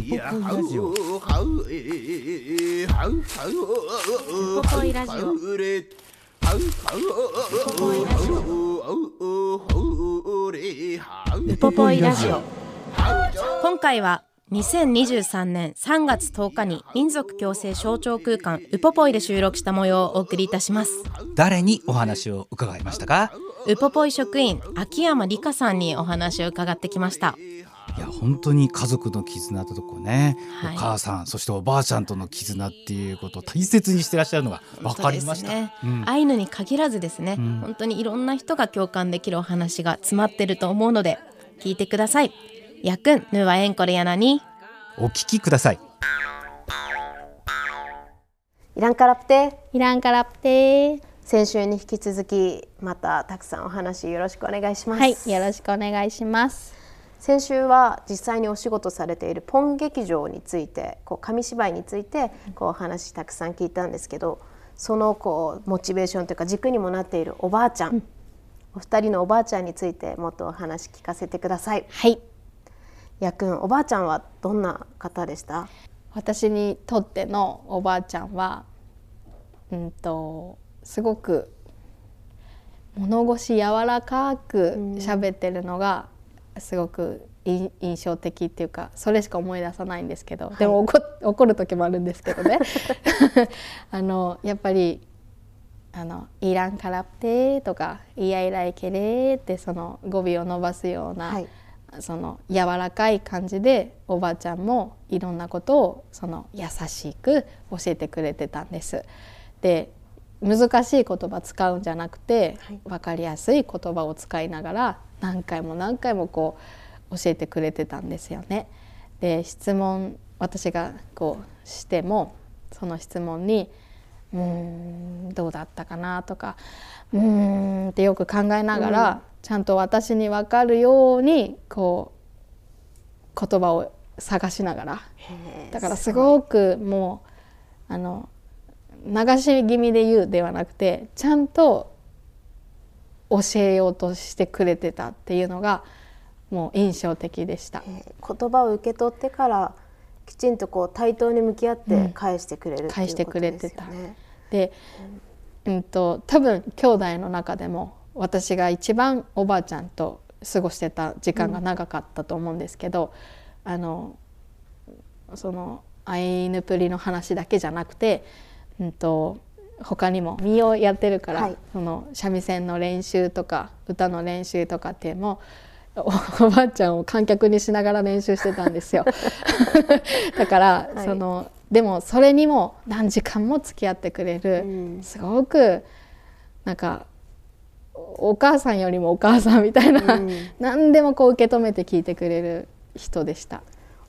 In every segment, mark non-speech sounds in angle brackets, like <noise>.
ウポポイラジオ。ウポポイラジオ。ウポポイラジオ。今回は2023年3月10日に民族共生象徴空間ウポポイで収録した模様をお送りいたします。誰にお話を伺いましたか？ウポポイ職員秋山理香さんにお話を伺ってきましたいや本当に家族の絆とこね、はい。お母さんそしておばあちゃんとの絆っていうことを大切にしてらっしゃるのが分かりました、ね。うん。アイヌに限らずですね、ん。本当にいろんな人が共感できるお話が詰まってると思うので聞いてください。やくんぬわえんこれやなに。お聞きください。イランカラプテ。イランカラプテ。先週に引き続きまたたくさんお話よろしくお願いします、はい、よろしくお願いします。先週は実際にお仕事されているポン劇場についてこう紙芝居についてこうお話たくさん聞いたんですけどそのこうモチベーションというか軸にもなっているおばあちゃん、お二人のおばあちゃんについてもっとお話聞かせてください。はい、やくんおばあちゃんはどんな方でした？私にとってのおばあちゃんは、うんとすごく物腰柔らかく喋ってるのがすごくい印象的っていうかそれしか思い出さないんですけど、でも怒怒る時もあるんですけどね。<laughs> あのやっぱりあの「イランカラプテ」とか「イヤイライケレ」ってその語尾を伸ばすような、はい。その柔らかい感じでおばあちゃんもいろんなことをその優しく教えてくれてたんです。で難しい言葉使うんじゃなくて、はい。分かりやすい言葉を使いながら何回も何回もこう教えてくれてたんですよね。で質問私がこうしてもその質問に「うーんどうだったかな」とか「うーん」ってよく考えながら、ちゃんと私に分かるようにこう言葉を探しながら。だからすごくもうあの流し気味で言うではなくてちゃんと教えようとしてくれてたっていうのがもう印象的でした。えー言葉を受け取ってからきちんとこう対等に向き合って返してくれるっていう返してくれてた。でうんと多分兄弟の中でも私が一番おばあちゃんと過ごしてた時間が長かったと思うんですけど、あのそのアイヌプリの話だけじゃなくて、うん、と他にも身をやってるから、はい。その三味線の練習とか歌の練習とかっていうのもお <laughs> おばあちゃんを観客にしながら練習してたんですよ。<laughs> だから、はい。そのでもそれにも何時間も付き合ってくれる、うん。すごくなんかおお母さんよりもお母さんみたいな、うん。何でもこう受け止めて聞いてくれる人でした。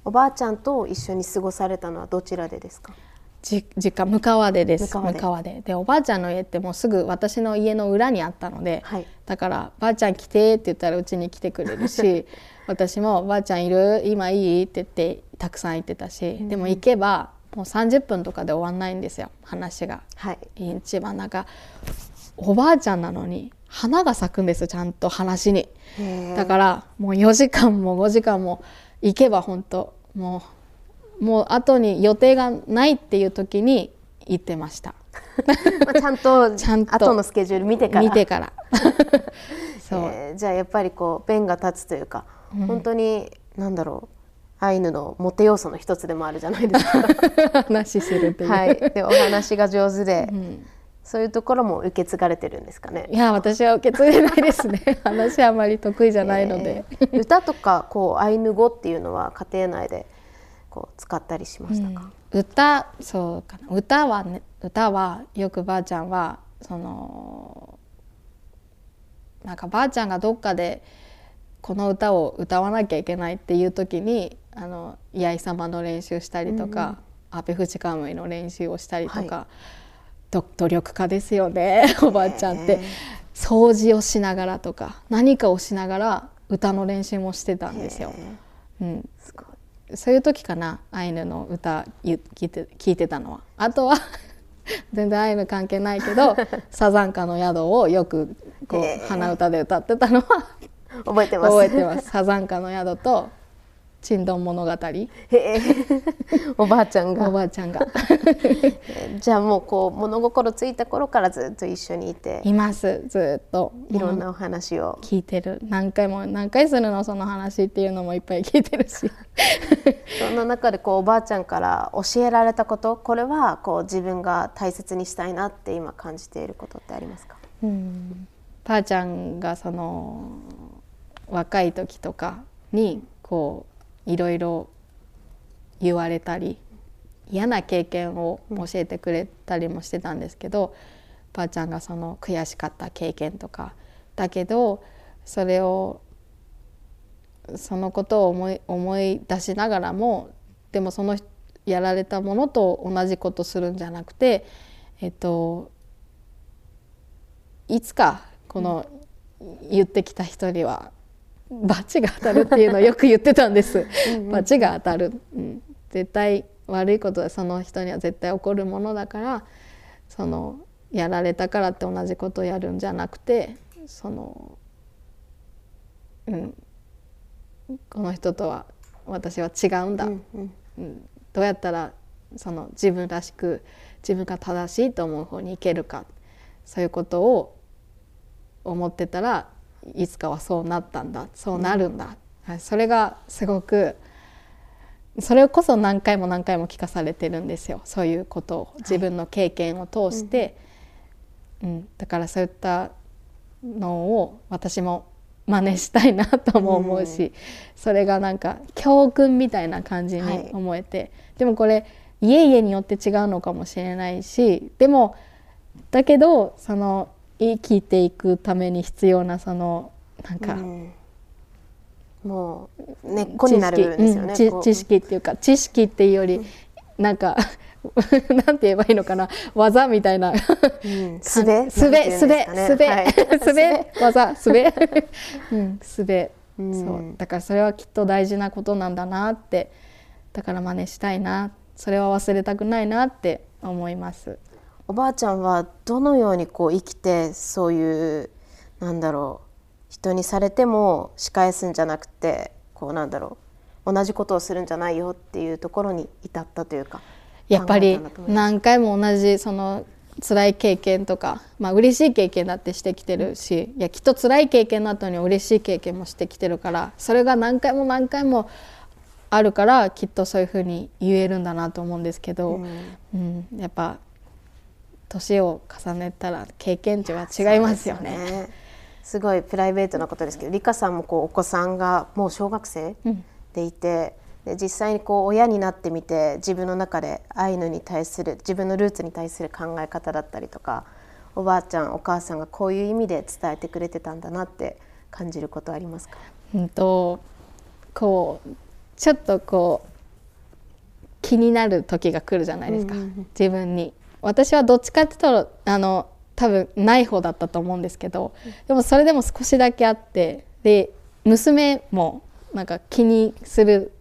おばあちゃんと一緒に過ごされたのはどちらでですか？じ実家向川でです。向川で。で。おばあちゃんの家ってもうすぐ私の家の裏にあったので、はい。だから「ばあちゃん来て」って言ったらうちに来てくれるし <laughs> 私も「ばあちゃんいる？今いい?」って言ってたくさん行ってたし、でも行けばもう30分とかで終わんないんですよ話が。はい。一番なんかおばあちゃんなのに花が咲くんですよちゃんと話に。だからもう4時間も5時間も行けば本当もうもう後に予定がないっていう時に行ってました。<laughs> まあ、ちゃんと <laughs> ちゃんと。後のスケジュール見てから。見てから。<laughs> そう、えーじゃあやっぱりこう弁が立つというか、本当になんだろうアイヌのモテ要素の一つでもあるじゃないですか。話するっていう、はい、でお話が上手で、ん。そういうところも受け継がれてるんですかね。いや私は受け継いでないですね。話あまり得意じゃないので、えー歌とかこうアイヌ語っていうのは家庭内でこう使ったりしましたか？歌そうかな。歌はね歌はよくばあちゃんはそのなんかばあちゃんがどっかでこの歌を歌わなきゃいけないっていう時にあの「八重様」の練習したりとか、アペフチカムイの練習をしたりとか、ど努力家ですよね <laughs> おばあちゃんって。掃除をしながらとか何かをしながら歌の練習もしてたんですよ。うん、すごいそういう時かな。アイヌの歌ゆ聞いて聞いてたのは。あとは <laughs> 全然アイヌ関係ないけど「<laughs> サザンカの宿」をよくこう鼻歌で歌ってたのは。覚えてます。覚えてます。サザンカの宿とチンドン物語。<laughs> おばあちゃんおがばあちゃんが。<laughs> じゃあもうこう物心ついた頃からずっと一緒にいて。います。ずっと。いろんなお話を。聞いてる。何回も何回するのその話っていうのもいっぱい聞いてるし。<laughs> その中でこうおばあちゃんから教えられたことこれはこう自分が大切にしたいなって今感じていることってありますか？うん。ばあちゃんがその若い時とかにこういろいろ言われたり嫌な経験を教えてくれたりもしてたんですけど、ばあちゃんがその悔しかった経験とかだけどそれをそのことを思い思い出しながらもでもそのやられたものと同じことするんじゃなくてえっといつかこの言ってきた人には罰が当たるっていうのをよく言ってたんです。罰が当たる、うん、絶対悪いことはその人には絶対起こるものだからそのやられたからって同じことをやるんじゃなくてそのうん。この人とは私は違うんだ、うんうん。うん、どうやったらその自分らしく自分が正しいと思う方に行けるか。そういうことを思ってたらいつかはそうなったんだそうなるんだ、はいそれがすごくそれこそ何回も何回も聞かされてるんですよ。そういうことを自分の経験を通して、うん。だからそういったのを私も真似したいなとも思うし、それがなんか教訓みたいな感じに思えて、でもこれ家々によって違うのかもしれないしでもだけどその生きていくために必要なそのなんか、うん。もう根っこになるんですよね。知識,、うん知知識っていうか知識っていうより、なんか <laughs> なんて言えばいいのかな。技みたいな。うん。すべ？<laughs> すべすべすべ。はい。<laughs> すべ？技すべ。うんすべ。うん。そう。だからそれはきっと大事なことなんだなってだから真似したいな。それは忘れたくないなって思います。おばあちゃんはどのようにこう生きてそういうなんだろう人にされても仕返すんじゃなくてこうなんだろう同じことをするんじゃないよっていうところに至ったというかやっぱり何回も同じその辛い経験とか、まあ嬉しい経験だってしてきてるし、いやきっと辛い経験の後に嬉しい経験もしてきてるからそれが何回も何回もあるからきっとそういうふうに言えるんだなと思うんですけど、うんやっぱ年を重ねたら経験値は違いますよね。すよね。すごいプライベートなことですけど理香さんもこうお子さんがもう小学生うん。でいて、で実際にこう親になってみて自分の中でアイヌに対する自分のルーツに対する考え方だったりとかおばあちゃんお母さんがこういう意味で伝えてくれてたんだなって感じることありますか？うんとこうちょっとこう気になる時が来るじゃないですか、うんうんうん。自分に私はどっちかって言ったらあの多分ない方だったと思うんですけどでもそれでも少しだけあってで娘もなんか気にする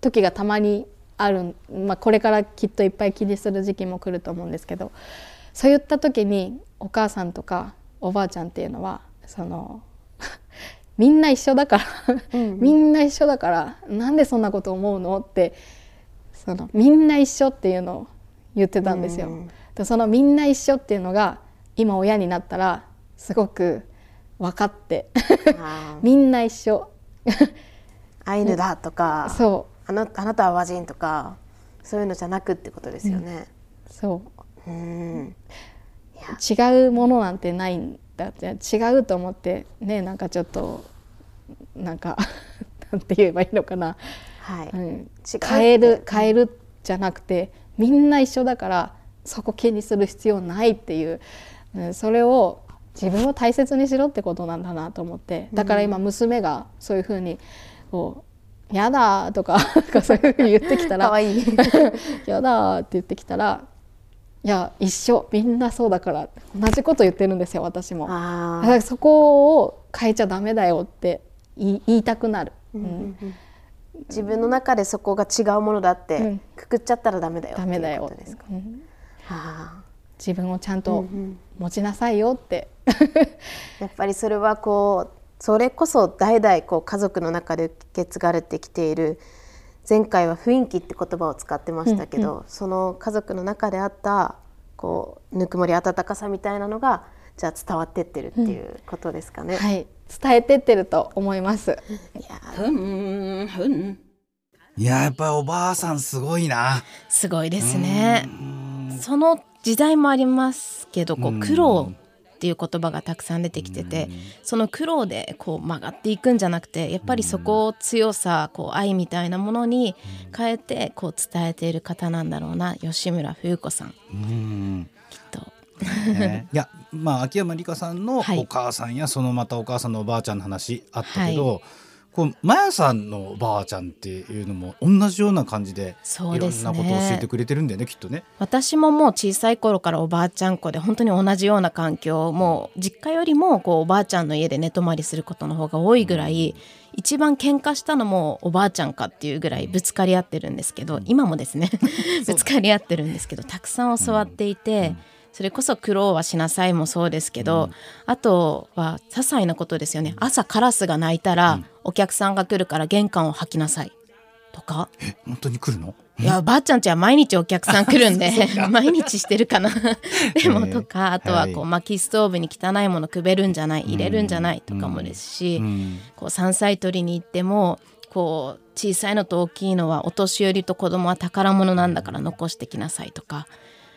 時がたまにある、まあ、これからきっといっぱい気にする時期も来ると思うんですけどそういった時にお母さんとかおばあちゃんっていうのはその <laughs> みんな一緒だからみんな一緒だからなんでそんなこと思うのってそのみんな一緒っていうのを言ってたんですよ。うんでそのみんな一緒っていうのが今親になったらすごく分かってみんな一緒。アイヌだとかそあなあなたは和人とかそういうのじゃなくってことですよね。うそう。うん。違うものなんてないんだって違うと思ってねなんかちょっとなんか <laughs> なんて言えばいいのかな、はい、うん、変える変えるじゃなくてみんな一緒だからそこ気にする必要ないっていう、うんそれを自分を大切にしろってことなんだなと思ってだから今娘がそういうふうにこう「やだ」<laughs> とかそういうふうに言ってきたらかわいい「<laughs> やだ」って言ってきたら「いや一緒みんなそうだから」同じこと言ってるんですよ私も。だあからそこを変えちゃダメだよって言い言いたくなる。うんー自分の中でそこが違うものだってうん。くくっちゃったらダメだよダメだよですか？うん。あ自分をちゃんーと持ちなさいよって。<laughs> やっぱりそれはこうそれこそ代々こう家族の中で受け継がれてきている前回は雰囲気って言葉を使ってましたけど、その家族の中であったこうぬくもり温かさみたいなのがじゃあ伝わってってるっていうことですかね。はい伝えてってると思います。いやいややっぱりおばあさんすごいなすごいですね。その時代もありますけどこううん。苦労っていう言葉がたくさん出てきててその苦労でこう曲がっていくんじゃなくてやっぱりそこを強さこう愛みたいなものに変えてこう伝えている方なんだろうな。吉村冬子さん。うん。きっと。ね。いやまあ秋山里香さんのはい。お母さんやそのまたお母さんのおばあちゃんの話あったけど、こうマヤさんのおばあちゃんっていうのも同じような感じでそうですいろんなことを教えてねくれてるんだよねきっとね。私ももう小さい頃からおばあちゃん子で本当に同じような環境もう実家よりもこうおばあちゃんの家で寝泊まりすることの方が多いぐらい一番喧嘩したのもおばあちゃんかっていうぐらいぶつかり合ってるんですけど今もですね。<laughs> ぶつかり合ってるんですけどたくさん教わっていて。それこそ苦労はしなさいもそうですけど、あとは些細なことですよね。朝カラスが鳴いたら、お客さんが来るから玄関を履きなさい。とか。え本当に来るの？いやばあちゃんちは毎日お客さん来るんで <laughs> 毎日してるかな。<laughs> でもとかあとはこう薪ストーブに汚いものくべるんじゃない入れるんじゃないとかもですし、うん。こう山菜採りに行ってもこう小さいのと大きいのはお年寄りと子供は宝物なんだから残してきなさいとか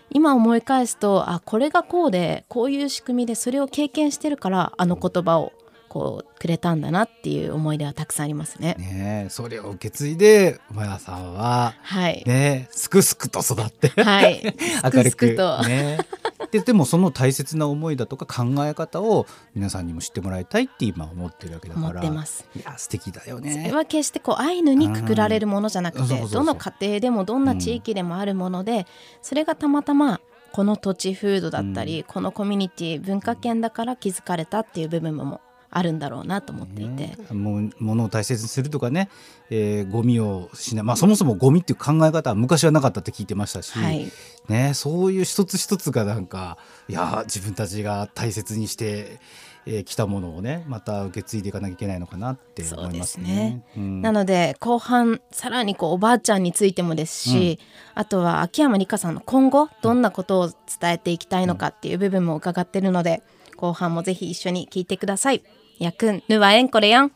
今思い返すとあこれがこうでこういう仕組みでそれを経験してるからあの言葉をこうくれたんだなっていう思い出はたくさんありますね。ねえそれを受け継いでマヤさんははい、ねすくすくと育ってはい、<laughs> 明るくね。ででもその大切な思いだとか考え方を皆さんにも知ってもらいたいって今思ってるわけだから。思ってます。いや素敵だよそれねは決してこうアイヌにくくられるものじゃなくてどの家庭でもどんな地域でもあるもので、それがたまたまこの土地風土だったり、このコミュニティ文化圏だから気づかれたっていう部分もあるんだろうなと思っていて、ねもう物を大切にするとかね、えーゴミをしない。まあそもそもゴミっていう考え方は昔はなかったって聞いてましたし、はい。ね、そういう一つ一つがなんかいや自分たちが大切にしてき、えー来たものをねまた受け継いでいかなきゃいけないのかなって思いますね。うん。なので後半さらにこうおばあちゃんについてもですし、あとは秋山里香さんの今後どんなことを伝えていきたいのかっていう部分も伺ってるので後半もぜひ一緒に聞いてください。やくんぬはえんこれやん。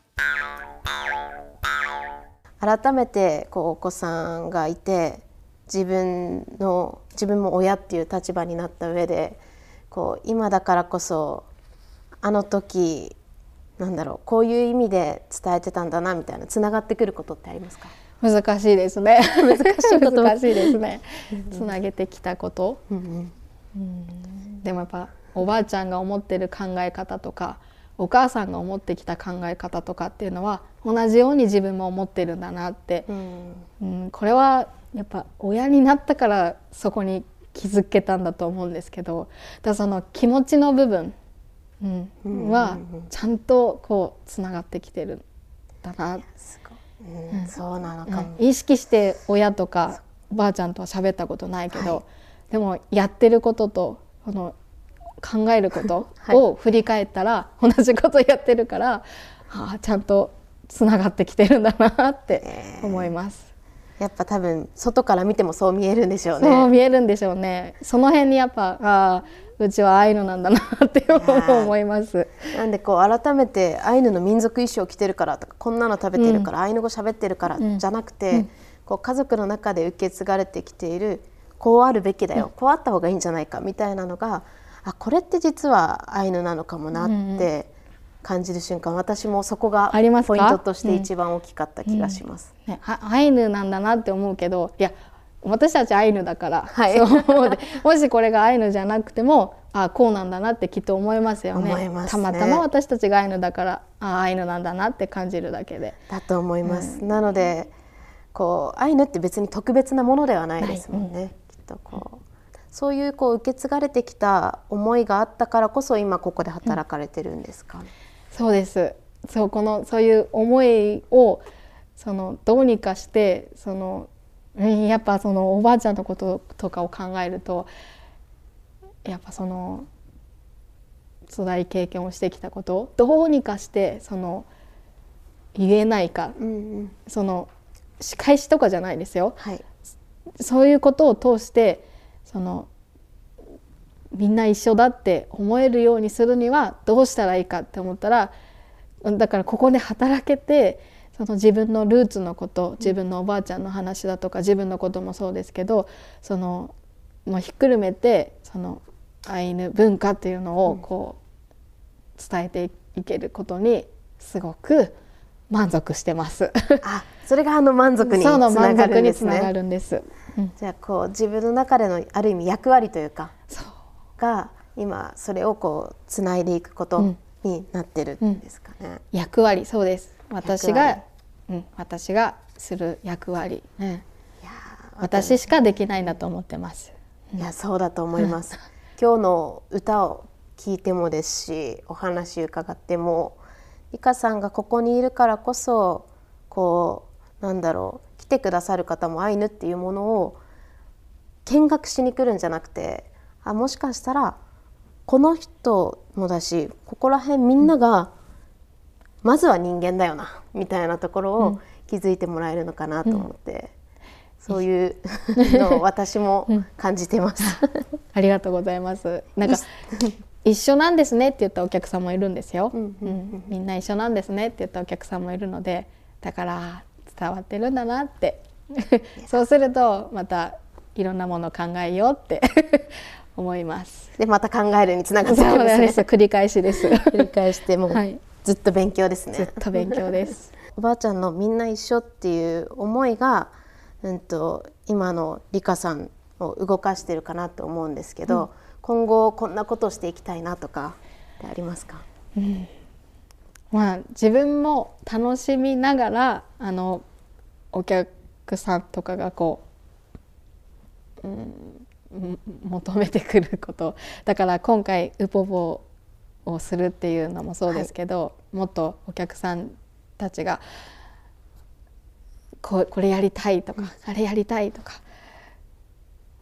改めてこうお子さんがいて自分の自分も親っていう立場になった上でこう今だからこそあの時なんだろうこういう意味で伝えてたんだなみたいなつながってくることってありますか？難しいですね。<laughs> 難しいこと難しいですね。つなげてきたこと。うんでもやっぱおばあちゃんが思ってる考え方とかお母さんが思ってきた考え方とかっていうのは同じように自分も思ってるんだなって、うん。これはやっぱ親になったからそこに気づけたんだと思うんですけどだその気持ちの部分、うんはちゃんとこうつながってきてるんだな。うんそうなのかも、意識して親とかおばあちゃんとは喋ったことないけど、でもやってることとこの考えることを振り返ったら、同じことやってるから、ああちゃんとつながってきてるんだなって思います。やっぱ多分外から見てもそう見えるんでしょうそうね見えるんでしょうね。その辺にやっぱああうちはああいうのなんだなってー。思います。なんでこう改めてアイヌの民族衣装を着てるからとかこんなの食べてるから、アイヌ語喋ってるからじゃなくて、こう家族の中で受け継がれてきているこうあるべきだよ、こうあった方がいいんじゃないかみたいなのがあこれって実はアイヌなのかもなって感じる瞬間、私もそこがありますか？ポイントとして一番大きかった気がします。ね、あアイヌなんだなって思うけどいや私たちアイヌだから、はい。<laughs> そうでもしこれがアイヌじゃなくてもあこうなんだなってきっと思いますよね。ね。たまたま私たちがアイヌだからあアイヌなんだなって感じるだけで。だと思います。なのでこうアイヌって別に特別なものではないですもんね。きっとこうそういうこう受け継がれてきた思いがあったからこそ今ここで働かれてるんですか？そうですそうこのそういう思いをそのどうにかしてそのうんやっぱそのおばあちゃんのこととかを考えるとやっぱその辛い経験をしてきたことをどうにかしてその言えないかうんうん、その仕返しとかじゃないですよはい。そういうことを通してそのみんな一緒だって思えるようにするにはどうしたらいいかって思ったらだからここで働けてその自分のルーツのこと自分のおばあちゃんの話だとか自分のこともそうですけどそのもうひっくるめてそのアイヌ文化っていうのをこう伝えていけることにすごく満足してます。あ、それがあの満足につながるんですね。じゃあこう自分の中でのある意味役割というかが今それをこうつないでいくことうんになってるんですかね。役割。そうです。私が、うん、私がする役割、うん、いやー私しかできないんだと思ってます。いやそうだと思います。<laughs> 今日の歌を聞いてもですしお話伺ってもリカさんがここにいるからこそこうなんだろう来てくださる方もアイヌっていうものを見学しに来るんじゃなくてあもしかしたらこの人もだしここら辺みんながまずは人間だよなみたいなところを気づいてもらえるのかなと思って、そういう <laughs> のを私も感じてます。<laughs> ありがとうございます。なんか一緒なんですねって言ったお客さんもいるんですよ、うんうん。うん。みんな一緒なんですねって言ったお客さんもいるのでだから伝わってるんだなって。そうするとまたいろんなものを考えようって <laughs> 思います。でまた考えるにつながってるんですね。です。繰り返しです。繰り返してもうはい。ずっと勉強ですずっね。と勉強です。<laughs> おばあちゃんのみんな一緒っていう思いが、うんと今のリカさんを動かしてるかなと思うんですけど、今後こんなことをしていきたいなとかありますか？まあ自分も楽しみながらあのお客さんとかがこう、うん、求めてくること。だから今回ウポポをするっていうのもそうですけど、もっとお客さんたちがここれやりたいとか、あれやりたいとか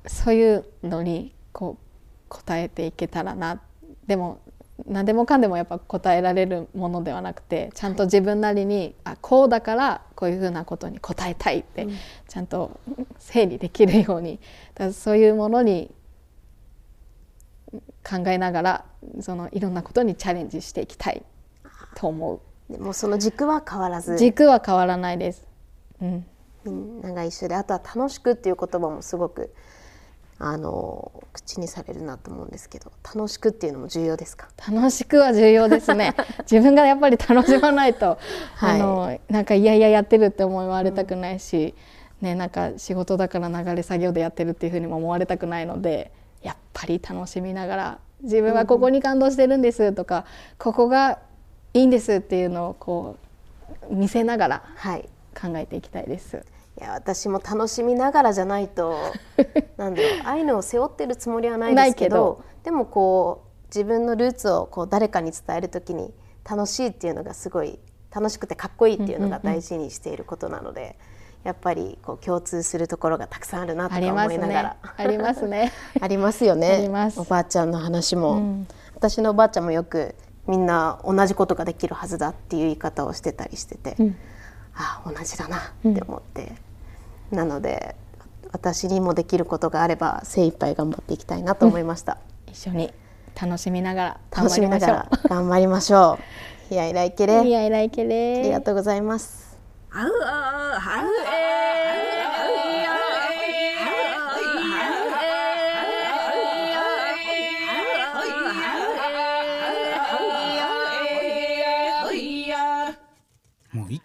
そういうのにこう答えていけたらな。でも何でもかんでもやっぱ答えられるものではなくてちゃんと自分なりに、あこうだからこういうふうなことに答えたいって、ちゃんと整理できるようにだそういうものに考えながらそのいろんなことにチャレンジしていきたいと思でもその軸は変わらうず。軸は変わらないです。うん。みんなが一緒であとは楽しくっていう言葉もすごくあの口にされるなと思うんですけど楽しくっていうのも重要ですか？楽しくは重要ですね。<laughs> 自分がやっぱり楽しまないと、はい。あのなんかいやいややってるって思われたくないし、ね、なんか仕事だから流れ作業でやってるっていうふうにも思われたくないのでやっぱり楽しみながら自分はここに感動してるんですとか、ここがいいんですっていうのをこう見せながらはい。考えていきたいです。いや私も楽しみながらじゃないと <laughs> なんだろうアイヌを背負ってるつもりはないですけどでもこう自分のルーツをこう誰かに伝える時に楽しいっていうのがすごい楽しくてかっこいいっていうのが大事にしていることなので、やっぱりこう共通するところがたくさんあるなと思いながら。。ありますね。<laughs> ありますよね。おばあちゃんの話も、うん。私のおばあちゃんもよくみんな同じことができるはずだっていう言い方をしてたりしてて、うんあ同じだなって思って、なので私にもできることがあれば精一杯頑張っていきたいなと思いました、一緒に楽しみながら頑楽しみ張りましょながら頑張りましょう。<laughs> いやいらいけれ。う。いやいらいけあれりがとうございます。もう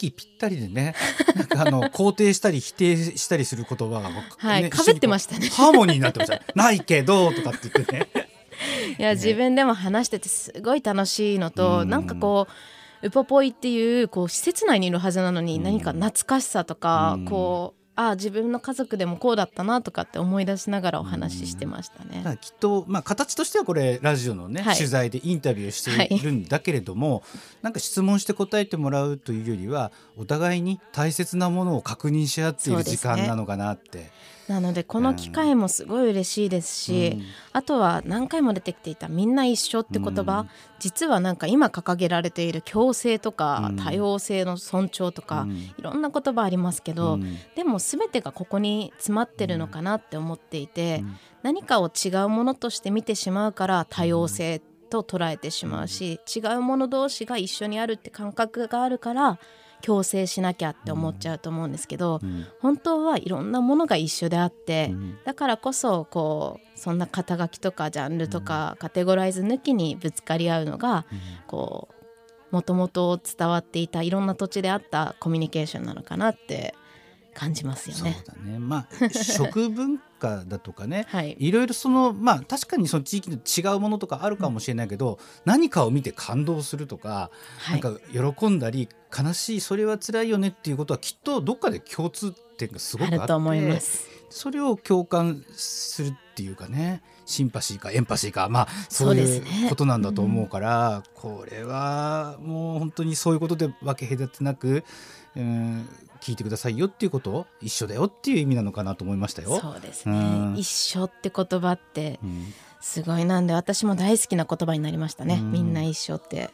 息ぴったりでね、なんかあの <laughs> 肯定したり否定したりする言葉が、はい一緒にこう被ってましたね。ハーモニーになってました。ね。<laughs> ないけどとかって言ってね。いや自分でも話しててすごい楽しいのと、うん。なんかこうウポポイっていうこう施設内にいるはずなのに何か懐かしさとか、うん。こうああ自分の家族でもこうだったなとかって思い出しながらお話ししてましたね。だからきっと、まあ、形としてはこれラジオのね、はい取材でインタビューしているんだけれども、なんか質問して答えてもらうというよりはお互いに大切なものを確認し合っている時間なのかなって。なのでこの機会もすごい嬉しいですし、うん。あとは何回も出てきていた「みんな一緒」って言葉、うん。実はなんか今掲げられている共生とか、うん。多様性の尊重とか、うん。いろんな言葉ありますけど、うん。でも全てがここに詰まってるのかなって思っていて、うん。何かを違うものとして見てしまうから多様性と捉えてしまうし、違うもの同士が一緒にあるって感覚があるから共生しなきゃって思っちゃうと思うんですけど、うん。本当はいろんなものが一緒であって、うん。だからこそこうそんな肩書きとかジャンルとかカテゴライズ抜きにぶつかり合うのがこうもともと伝わっていたいろんな土地であったコミュニケーションなのかなって感じますよそうね。だね。まあ食文化だとかね。<laughs> はい、いろいろそのまあ確かにその地域の違うものとかあるかもしれないけど、何かを見て感動するとか、はい。なんか喜んだり悲しいそれは辛いよねっていうことはきっとどっかで共通点がすごくあると思います。それを共感するっていうかねシンパシーかエンパシーかまあそそうういうことなんだと思うから、これはもう本当にそういうことで分け隔てなく、うん、聞いてくださいよっていうこと？一緒だよっていう意味なのかなと思いましたよ。そうですね。うん。一緒って言葉ってうん。すごいなんで私も大好きな言葉になりましたね、うん。みんな一緒って。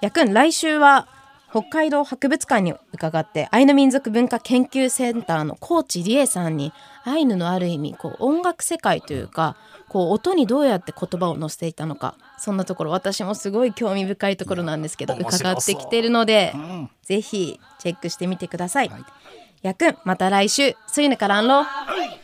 やくん来週は北海道博物館に伺ってアイヌ民族文化研究センターの高知理恵さんにアイヌのある意味こう音楽世界というかこう音にどうやって言葉を乗せていたのかそんなところ私もすごい興味深いところなんですけど伺ってきているのでうん。ぜひチェックしてみてください。はい。やくんまた来週。スイヌからんろはい